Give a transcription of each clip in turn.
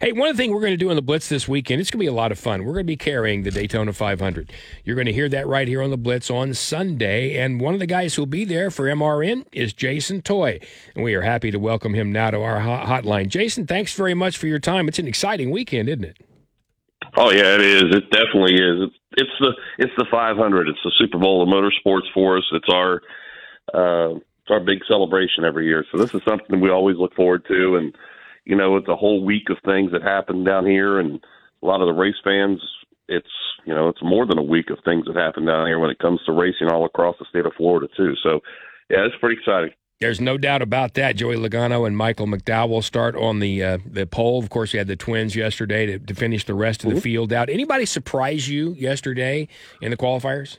Hey, one thing we're going to do on the Blitz this weekend, it's going to be a lot of fun. We're going to be carrying the Daytona 500. You're going to hear that right here on the Blitz on Sunday. And one of the guys who'll be there for MRN is Jason Toy. And we are happy to welcome him now to our hotline. Jason, thanks very much for your time. It's an exciting weekend, isn't it? Oh yeah, it is. It definitely is. It's, it's the it's the 500. It's the Super Bowl of motorsports for us. It's our uh, it's our big celebration every year. So this is something we always look forward to, and you know, it's a whole week of things that happen down here, and a lot of the race fans. It's you know, it's more than a week of things that happen down here when it comes to racing all across the state of Florida too. So, yeah, it's pretty exciting. There's no doubt about that. Joey Logano and Michael McDowell start on the uh, the pole. Of course, you had the twins yesterday to, to finish the rest of the mm-hmm. field out. Anybody surprise you yesterday in the qualifiers?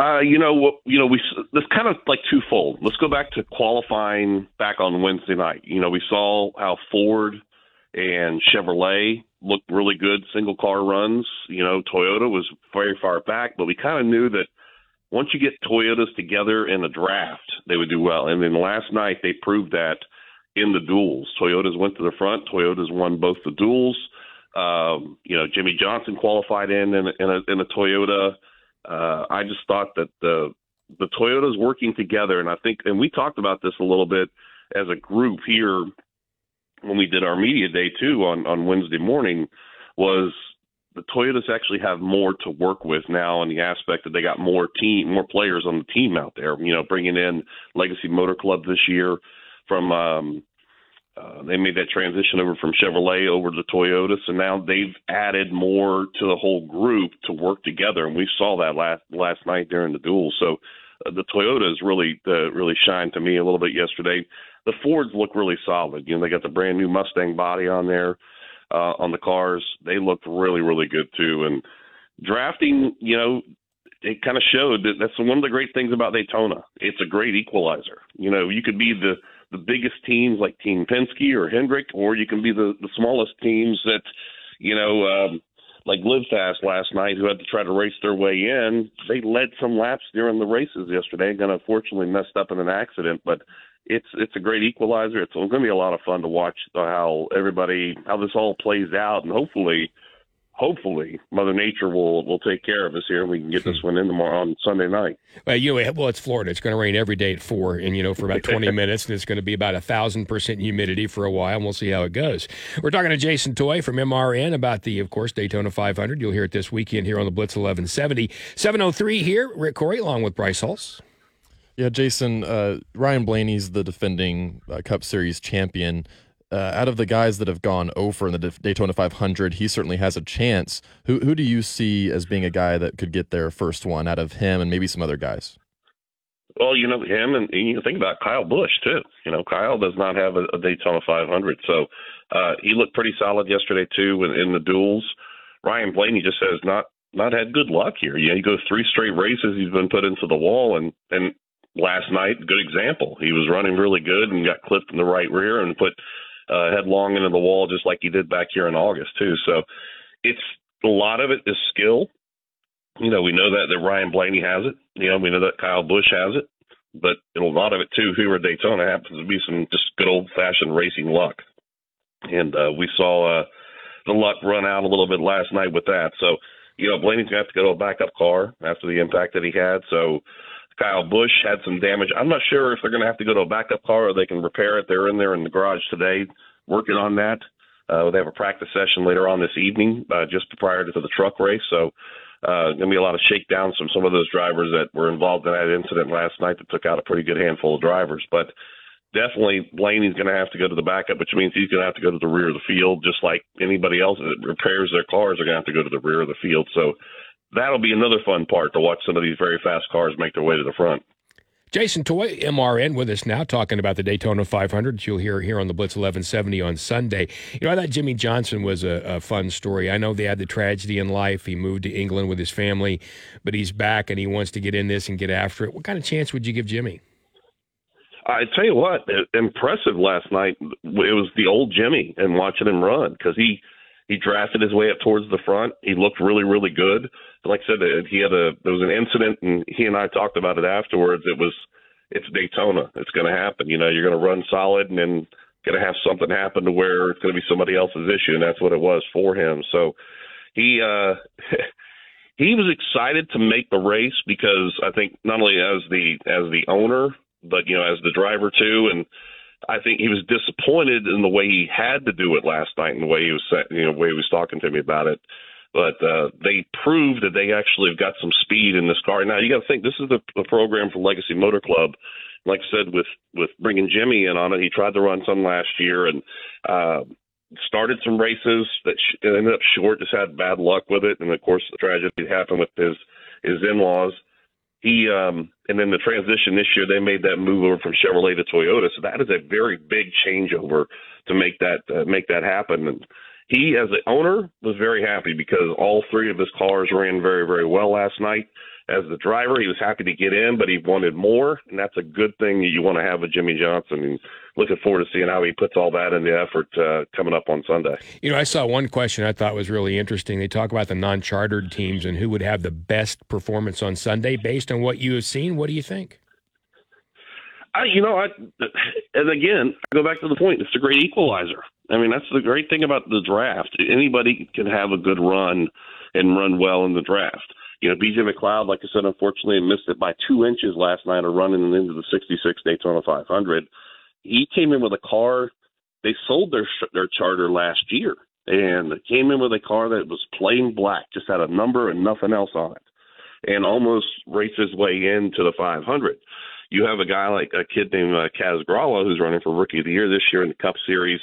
Uh, you know, you know, we this kind of like twofold. Let's go back to qualifying back on Wednesday night. You know, we saw how Ford and Chevrolet looked really good single car runs. You know, Toyota was very far back, but we kind of knew that once you get Toyotas together in a draft, they would do well. And then last night they proved that in the duels. Toyotas went to the front. Toyotas won both the duels. Um, you know, Jimmie Johnson qualified in in, in, a, in a Toyota uh, I just thought that the the Toyotas working together, and I think, and we talked about this a little bit as a group here when we did our media day too on on Wednesday morning, was the Toyotas actually have more to work with now in the aspect that they got more team, more players on the team out there. You know, bringing in Legacy Motor Club this year from um, uh, they made that transition over from Chevrolet over to Toyota, so now they've added more to the whole group to work together, and we saw that last last night during the duel. So uh, the Toyotas really uh, really shined to me a little bit yesterday. The Fords look really solid. You know, they got the brand new Mustang body on there uh, on the cars. They looked really really good too. And drafting, you know, it kind of showed that that's one of the great things about Daytona. It's a great equalizer. You know, you could be the the biggest teams like Team Penske or Hendrick, or you can be the the smallest teams that, you know, um, like Live Fast last night, who had to try to race their way in. They led some laps during the races yesterday, and unfortunately messed up in an accident, but. It's it's a great equalizer. It's going to be a lot of fun to watch how everybody how this all plays out, and hopefully, hopefully Mother Nature will will take care of us here and we can get this one in tomorrow on Sunday night. Well, you know, well, it's Florida. It's going to rain every day at four, and you know, for about twenty minutes, and it's going to be about a thousand percent humidity for a while, and we'll see how it goes. We're talking to Jason Toy from MRN about the, of course, Daytona 500. You'll hear it this weekend here on the Blitz 1170, 703 here. Rick Couri along with Bryce Hulse. Yeah, Jason, uh, Ryan Blaney's the defending uh, Cup Series champion uh, out of the guys that have gone over in the Daytona 500, he certainly has a chance. Who who do you see as being a guy that could get their first one out of him and maybe some other guys? Well, you know him, and, and you think about Kyle Busch too. You know, Kyle does not have a, a Daytona 500, so uh, he looked pretty solid yesterday too in, in the duels. Ryan Blaney just has not not had good luck here. Know, he goes three straight races, he's been put into the wall, and and last night, good example. He was running really good and got clipped in the right rear and put uh, headlong into the wall, just like he did back here in August too. So it's a lot of it is skill. You know, we know that that Ryan Blaney has it. You know, we know that Kyle Busch has it, but a lot of it too here at Daytona happens to be some just good old fashioned racing luck. And uh, we saw uh, the luck run out a little bit last night with that. So, you know, Blaney's gonna have to go to a backup car after the impact that he had. So Kyle Busch had some damage. I'm not sure if they're going to have to go to a backup car or they can repair it. They're in there in the garage today working on that. Uh, they have a practice session later on this evening, uh, just prior to the truck race. So, uh, going to be a lot of shakedowns from some of those drivers that were involved in that incident last night that took out a pretty good handful of drivers. But definitely Blaney's going to have to go to the backup, which means he's going to have to go to the rear of the field, just like anybody else that repairs their cars are going to have to go to the rear of the field. So that'll be another fun part to watch some of these very fast cars make their way to the front. Jason Toy, MRN, with us now, talking about the Daytona 500. You'll hear here on the Blitz 1170 on Sunday. You know, I thought Jimmie Johnson was a, a, fun story. I know they had the tragedy in life. He moved to England with his family, but he's back and he wants to get in this and get after it. What kind of chance would you give Jimmy? I tell you what, impressive last night. It was the old Jimmy and watching him run because he he drafted his way up towards the front. He looked really, really good. Like I said, he had a there was an incident, and he and I talked about it afterwards. It was it's Daytona. It's going to happen. You know, you're going to run solid, and then going to have something happen to where it's going to be somebody else's issue, and that's what it was for him. So he uh, he was excited to make the race because I think not only as the as the owner, but you know as the driver too, and I think he was disappointed in the way he had to do it last night and the way he was you know the way he was talking to me about it. But uh, they proved that they actually have got some speed in this car. Now you got to think this is the, the program for Legacy Motor Club like I said, with with bringing Jimmy in on it, he tried to run some last year and uh, started some races that sh- ended up short. Just had bad luck with it, and of course the tragedy happened with his his in-laws. He um, and then the transition this year, they made that move over from Chevrolet to Toyota, so that is a very big changeover to make that uh, make that happen. And he, as the owner, was very happy because all three of his cars ran very very well last night as the driver. He was happy to get in, but he wanted more, and that's a good thing that you want to have with Jimmie Johnson. And looking forward to seeing how he puts all that in the effort uh, coming up on Sunday. You know, I saw one question I thought was really interesting. They talk about the non-chartered teams and who would have the best performance on Sunday based on what you have seen. What do you think? I, you know, I, and again, I go back to the point. It's a great equalizer. I mean, that's the great thing about the draft. Anybody can have a good run and run well in the draft you know, BJ McLeod, like I said, unfortunately missed it by two inches last night of running into the 66 Daytona 500. He came in with a car. They sold their their charter last year, and came in with a car that was plain black, just had a number and nothing else on it, and almost raced his way into the 500. You have a guy like a kid named uh, Kaz Grala who's running for Rookie of the Year this year in the Cup Series.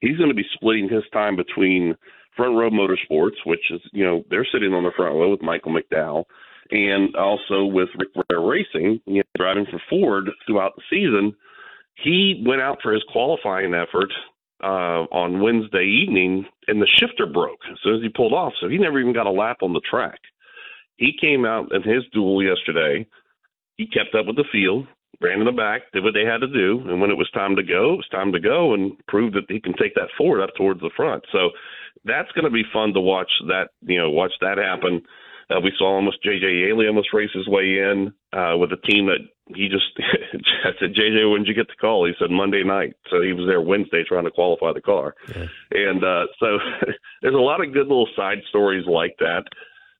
He's going to be splitting his time between Front Row Motorsports, which is, you know, they're sitting on the front row with Michael McDowell, and also with Rick Ware Racing, you know, driving for Ford throughout the season. He went out for his qualifying effort uh, on Wednesday evening, and the shifter broke as soon as he pulled off. So he never even got a lap on the track. He came out in his duel yesterday. He kept up with the field, ran in the back, did what they had to do, and when it was time to go, it was time to go, and proved that he can take that forward up towards the front. So that's going to be fun to watch that you know watch that happen. Uh, we saw almost JJ Yeley almost race his way in uh, with a team that he just I said JJ when did you get the call? He said Monday night, so he was there Wednesday trying to qualify the car, yeah. and uh, so there's a lot of good little side stories like that.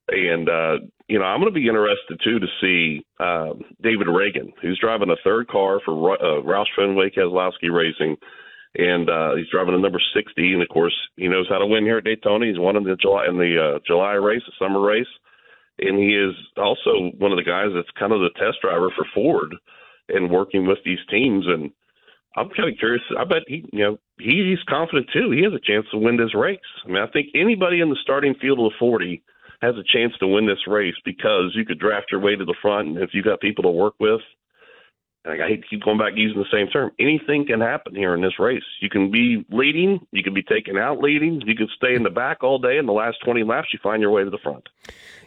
And uh, you know, I'm going to be interested too to see uh, David Ragan, who's driving a third car for uh, Roush Fenway Keselowski Racing and uh, he's driving a number 60. And of course, he knows how to win here at Daytona. He's won in the July in the uh, July race, the summer race, and he is also one of the guys that's kind of the test driver for Ford and working with these teams. And I'm kind of curious. I bet he, you know, he, he's confident too. He has a chance to win this race. I mean, I think anybody in the starting field of the 40 has a chance to win this race because you could draft your way to the front, and if you've got people to work with I hate to keep going back using the same term. Anything can happen here in this race. You can be leading, you can be taken out leading, you can stay in the back all day. In the last 20 laps, you find your way to the front.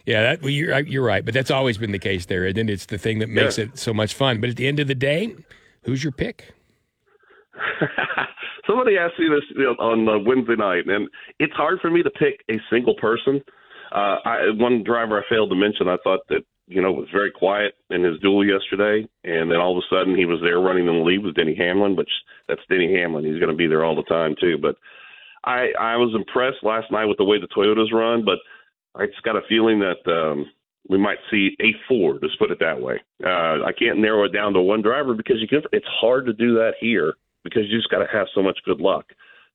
Yeah, that, well, you're, you're right, but that's always been the case there, and it's the thing that makes yeah. it so much fun. But at the end of the day, who's your pick? Somebody asked me this you know, on uh, Wednesday night, and it's hard for me to pick a single person. Uh, I, one driver I failed to mention, I thought that you know, was very quiet in his duel yesterday, and then all of a sudden he was there running in the lead with Denny Hamlin, which that's Denny Hamlin. He's going to be there all the time too. But I I was impressed last night with the way the Toyotas run, but I just got a feeling that um, we might see a Ford. Let's put it that way. Uh, I can't narrow it down to one driver because you can. It's hard to do that here because you just got to have so much good luck.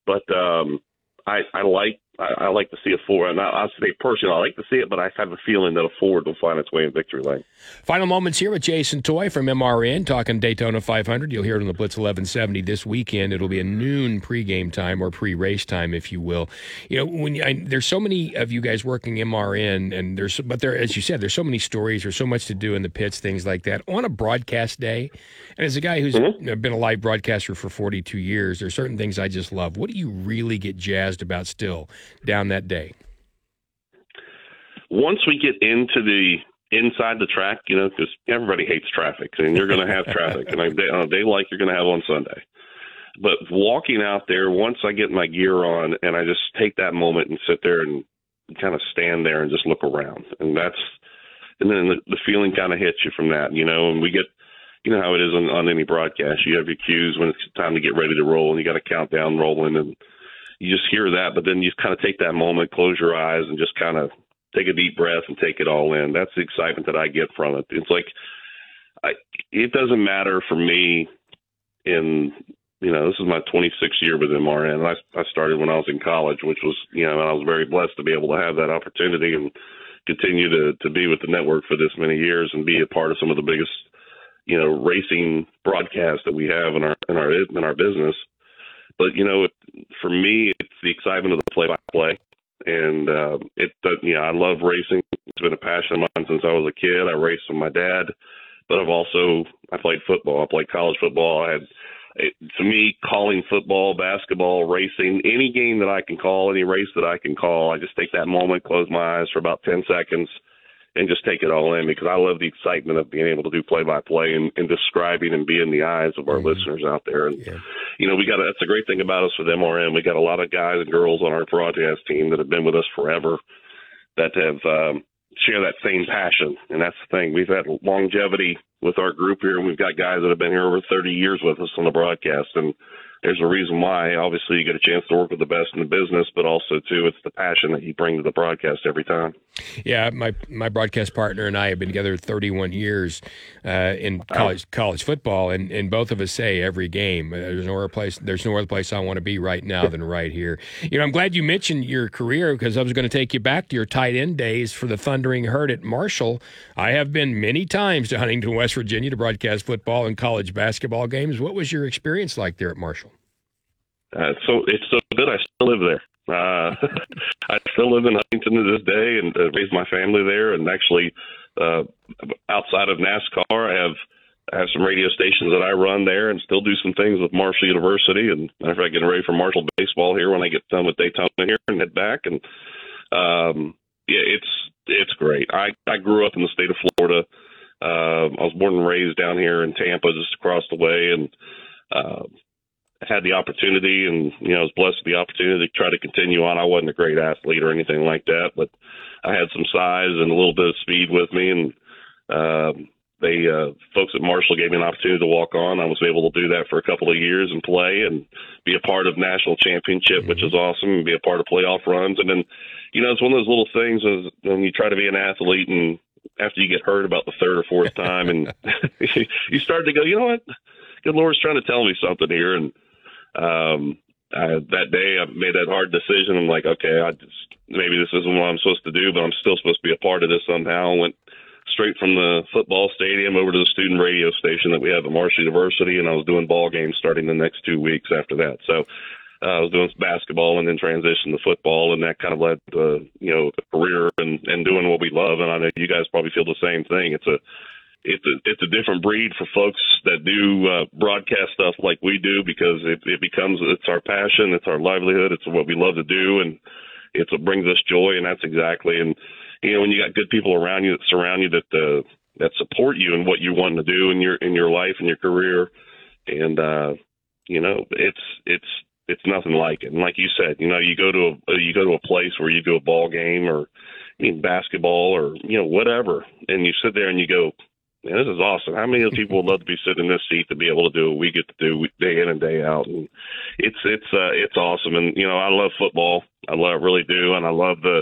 But um, I I like I, I like to see a Ford. And I, I'll say personally, I like to see it, but I have a feeling that a Ford will find its way in victory lane. Final moments here with Jason Toy from MRN talking Daytona 500. You'll hear it on the Blitz 1170 this weekend. It'll be a noon pregame time or pre-race time, if you will. You know, when I, there's so many of you guys working MRN, and there's but there, as you said, there's so many stories. There's so much to do in the pits, things like that. On a broadcast day, and as a guy who's mm-hmm. been a live broadcaster for 42 years, there's certain things I just love. What do you really get jazzed about still? Down that day? Once we get into the inside the track, you know, because everybody hates traffic, and you're going to have traffic, and a on a day like you're going to have on Sunday. But walking out there, once I get my gear on, and I just take that moment and sit there and kind of stand there and just look around, and that's, and then the, the feeling kind of hits you from that, you know, and we get you know how it is on, on any broadcast. You have your cues when it's time to get ready to roll, and you got a countdown rolling, and you just hear that. But then you kind of take that moment, close your eyes, and just kind of take a deep breath and take it all in. That's the excitement that I get from it. It's like I, it doesn't matter for me. In you know, this is my 26th year with MRN. I, I started when I was in college, which was you know, I was very blessed to be able to have that opportunity and continue to to be with the network for this many years and be a part of some of the biggest you know racing broadcasts that we have in our in our in our business. But you know, for me, it's the excitement of the play-by-play, and uh, it. You know, I love racing. It's been a passion of mine since I was a kid. I raced with my dad, but I've also I played football. I played college football. I had it, to me, calling football, basketball, racing, any game that I can call, any race that I can call, I just take that moment, close my eyes for about 10 seconds, and just take it all in because I love the excitement of being able to do play by play and describing and be in the eyes of our mm-hmm. listeners out there. And yeah. you know, we got a, that's a great thing about us with MRN. We got a lot of guys and girls on our broadcast team that have been with us forever that have um, share that same passion, and that's the thing. We've had longevity with our group here, and we've got guys that have been here over 30 years with us on the broadcast, and there's a reason why. Obviously, you get a chance to work with the best in the business, but also too, it's the passion that you bring to the broadcast every time. Yeah, my my broadcast partner and I have been together 31 years uh, in college wow. college football, and, and both of us say every game, there's no other place there's no other place I want to be right now than right here. You know, I'm glad you mentioned your career because I was going to take you back to your tight end days for the Thundering Herd at Marshall. I have been many times to Huntington, West Virginia, to broadcast football and college basketball games. What was your experience like there at Marshall? Uh, so it's so good. I still live there. Uh, I still live in Huntington to this day and uh, raised my family there. And actually, uh, outside of NASCAR, I have I have some radio stations that I run there and still do some things with Marshall University. And matter of fact, getting ready for Marshall baseball here when I get done with Daytona here and head back. And um, yeah, it's it's great. I I grew up in the state of Florida. Uh, I was born and raised down here in Tampa, just across the way, and uh, had the opportunity and you know was blessed with the opportunity to try to continue on. I wasn't a great athlete or anything like that, but I had some size and a little bit of speed with me, and um, they uh, folks at Marshall gave me an opportunity to walk on. I was able to do that for a couple of years and play and be a part of national championship, mm-hmm. which is awesome, and be a part of playoff runs. And then, you know, it's one of those little things as when you try to be an athlete and after you get hurt about the third or fourth time, and you start to go, you know what, good Lord's trying to tell me something here, and um, I, that day I made that hard decision. I'm like, okay, I just maybe this isn't what I'm supposed to do, but I'm still supposed to be a part of this somehow. Went straight from the football stadium over to the student radio station that we have at Marshall University, and I was doing ball games starting the next two weeks after that. So uh, I was doing basketball and then transitioned to football, and that kind of led to you know a career and and doing what we love. And I know you guys probably feel the same thing. It's a it's a it's a different breed for folks that do uh, broadcast stuff like we do because it, it becomes it's our passion, it's our livelihood, it's what we love to do, and it's what brings us joy, and that's exactly and you know when you got good people around you that surround you that uh, that support you in what you want to do in your in your life and your career, and uh, you know it's it's it's nothing like it. And like you said, you know you go to a you go to a place where you do a ball game or I mean basketball or you know whatever, and you sit there and you go Man, this is awesome. How many people would love to be sitting in this seat to be able to do what we get to do day in and day out? And it's it's uh, it's awesome. And you know, I love football. I love really do, and I love the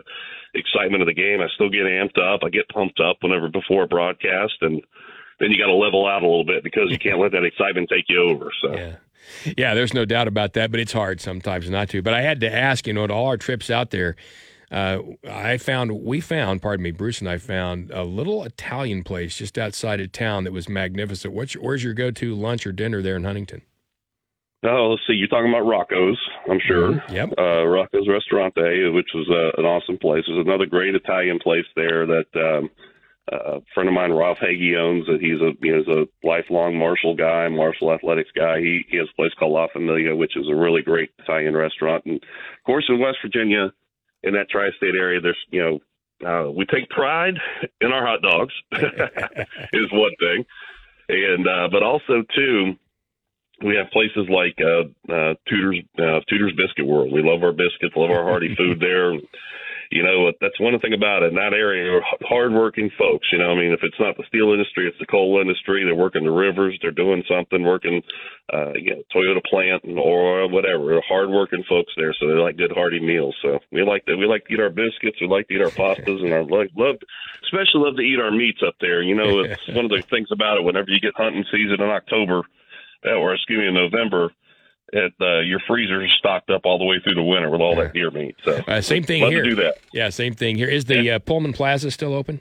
excitement of the game. I still get amped up. I get pumped up whenever before a broadcast, and then you got to level out a little bit because you can't let that excitement take you over. So. Yeah. Yeah, there's no doubt about that, but it's hard sometimes not to. But I had to ask, you know, at all our trips out there, uh, I found, we found, pardon me, Bruce and I found a little Italian place just outside of town that was magnificent. What's, where's your go to lunch or dinner there in Huntington? Oh, let's see. You're talking about Rocco's, I'm sure. Mm-hmm. Yep. Uh, Rocco's Ristorante, which was uh, an awesome place. There's another great Italian place there that um, uh, a friend of mine, Ralph Hagee, owns. That he's a you know he's a lifelong Marshall guy, Marshall athletics guy. He he has a place called La Familia, which is a really great Italian restaurant. And of course, in West Virginia, in that tri-state area, there's you know uh, we take pride in our hot dogs is one thing, and uh, but also too we have places like uh, uh, Tudor's uh, Tudor's Biscuit World. We love our biscuits, love our hearty food there. You know that's one thing about it. In that area, are hardworking folks. You know, I mean, if it's not the steel industry, it's the coal industry. They're working the rivers. They're doing something, working, uh, you know, Toyota plant and oil, whatever. They're hardworking folks there, so they like good hearty meals. So we like to we like to eat our biscuits. We like to eat our pastas, and I like love, especially love to eat our meats up there. You know, it's one of the things about it. Whenever you get hunting season in October, or excuse me, in November it, uh, your freezer is stocked up all the way through the winter with all that deer meat. So uh, same thing love here. To do that. Yeah, same thing here. Is the uh, Pullman Plaza still open?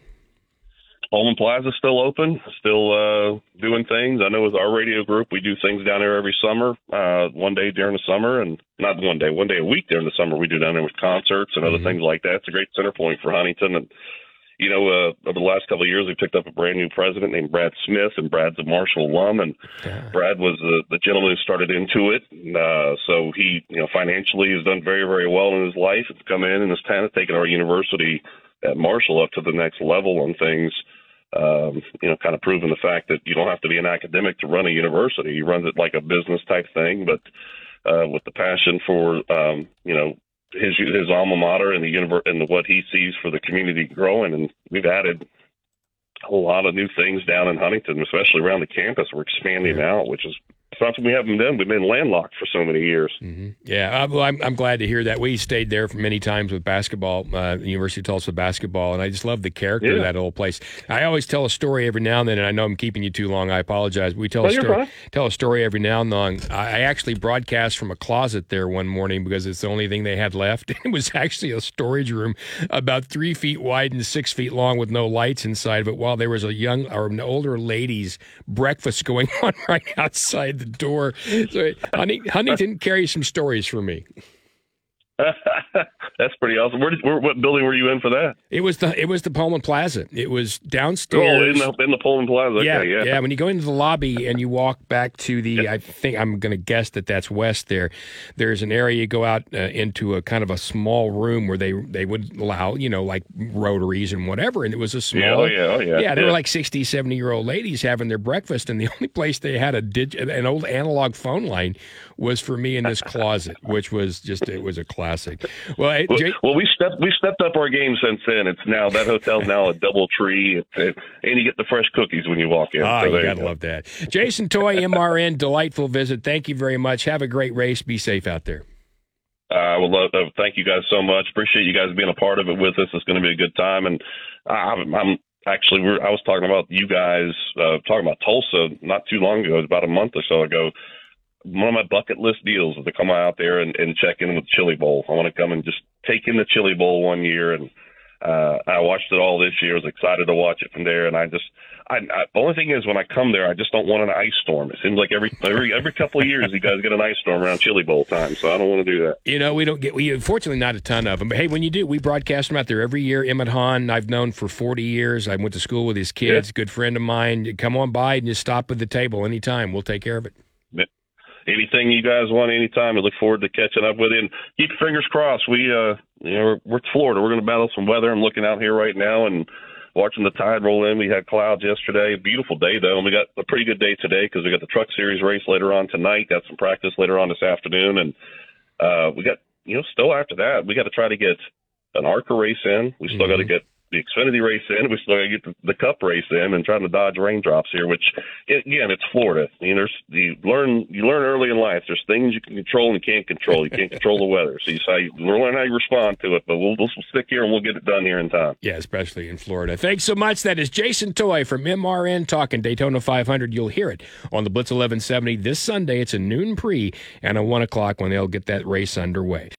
Pullman Plaza still open, still uh, doing things. I know with our radio group, we do things down there every summer. Uh, one day during the summer, and not one day, one day a week during the summer, we do down there with concerts and other mm-hmm. things like that. It's a great center point for Huntington and you know, uh, over the last couple of years, we've picked up a brand new president named Brad Smith, and Brad's a Marshall alum, and yeah. Brad was the, the gentleman who started Intuit. Uh, so he, you know, financially has done very, very well in his life. It's come in and has kind of taken our university at Marshall up to the next level on things. Um, you know, kind of proving the fact that you don't have to be an academic to run a university. He runs it like a business type thing, but uh, with the passion for um, you know his his alma mater and the universe and what he sees for the community growing. And we've added a lot of new things down in Huntington, especially around the campus. We're expanding yeah. out, which is something we haven't done. We've been landlocked for so many years. Mm-hmm. Yeah, uh, well, I'm, I'm glad to hear that. We stayed there for many times with basketball, uh, the University of Tulsa basketball, and I just love the character yeah. of that old place. I always tell a story every now and then, and I know I'm keeping you too long. I apologize. We tell a story, tell a story every now and then. I actually broadcast from a closet there one morning because it's the only thing they had left. It was actually a storage room about three feet wide and six feet long with no lights inside of it. While there was a young or an older lady's breakfast going on right outside the door. So honey Huntington carries some stories for me. That's pretty awesome. Where, did, where, what building were you in for that? It was the it was the Pullman Plaza. It was downstairs. Oh, in the, in the Pullman Plaza. Okay, yeah, yeah, yeah. When you go into the lobby and you walk back to the. I think I'm going to guess that that's west. There, there's an area you go out uh, into a kind of a small room where they they would allow you know like rotaries and whatever, and it was a small. Yeah, oh yeah, oh yeah. Yeah, they yeah. were like 60, 70 year old ladies having their breakfast, and the only place they had a dig, an old analog phone line was for me in this closet, which was just it was a classic. Well, hey, Jay- well, we stepped we stepped up our game since then. It's now that hotel's now a double tree, and you get the fresh cookies when you walk in. Ah, so you gotta you go. love that. Jason Toy, MRN, delightful visit. Thank you very much. Have a great race. Be safe out there. I uh, would love to thank you guys so much. Appreciate you guys being a part of it with us. It's going to be a good time, and I'm, I'm actually we're, I was talking about you guys uh, talking about Tulsa not too long ago, about a month or so ago one of my bucket list deals is to come out there and, and check in with Chili Bowl. I want to come and just take in the Chili Bowl one year, and uh, I watched it all this year. I was excited to watch it from there, and I just, I, I the only thing is when I come there, I just don't want an ice storm. It seems like every every every couple of years you guys get an ice storm around Chili Bowl time, so I don't want to do that. You know, we don't get we unfortunately not a ton of them, but hey, when you do, we broadcast them out there every year. Emmett Hahn, I've known for forty years. I went to school with his kids. Yeah. Good friend of mine. Come on by and just stop at the table anytime. We'll take care of it anything you guys want anytime. I look forward to catching up with you and keep your fingers crossed. We, uh, you know, we're, we're Florida. We're going to battle some weather. I'm looking out here right now and watching the tide roll in. We had clouds yesterday. Beautiful day though, and we got a pretty good day today because we got the Truck Series race later on tonight. Got some practice later on this afternoon, and uh, we got you know still after that we got to try to get an ARCA race in. We still mm-hmm. got to get the Xfinity race in. We still got to get the, the Cup race in, and trying to dodge raindrops here. Which again, it's Florida. I mean, there's you learn you learn early in life. There's things you can control and you can't control. You can't control the weather, so you say learn how you respond to it. But we'll, we'll stick here and we'll get it done here in time. Yeah, especially in Florida. Thanks so much. That is Jason Toy from MRN talking Daytona 500. You'll hear it on the Blitz 1170 this Sunday. It's a noon pre and a one o'clock when they'll get that race underway.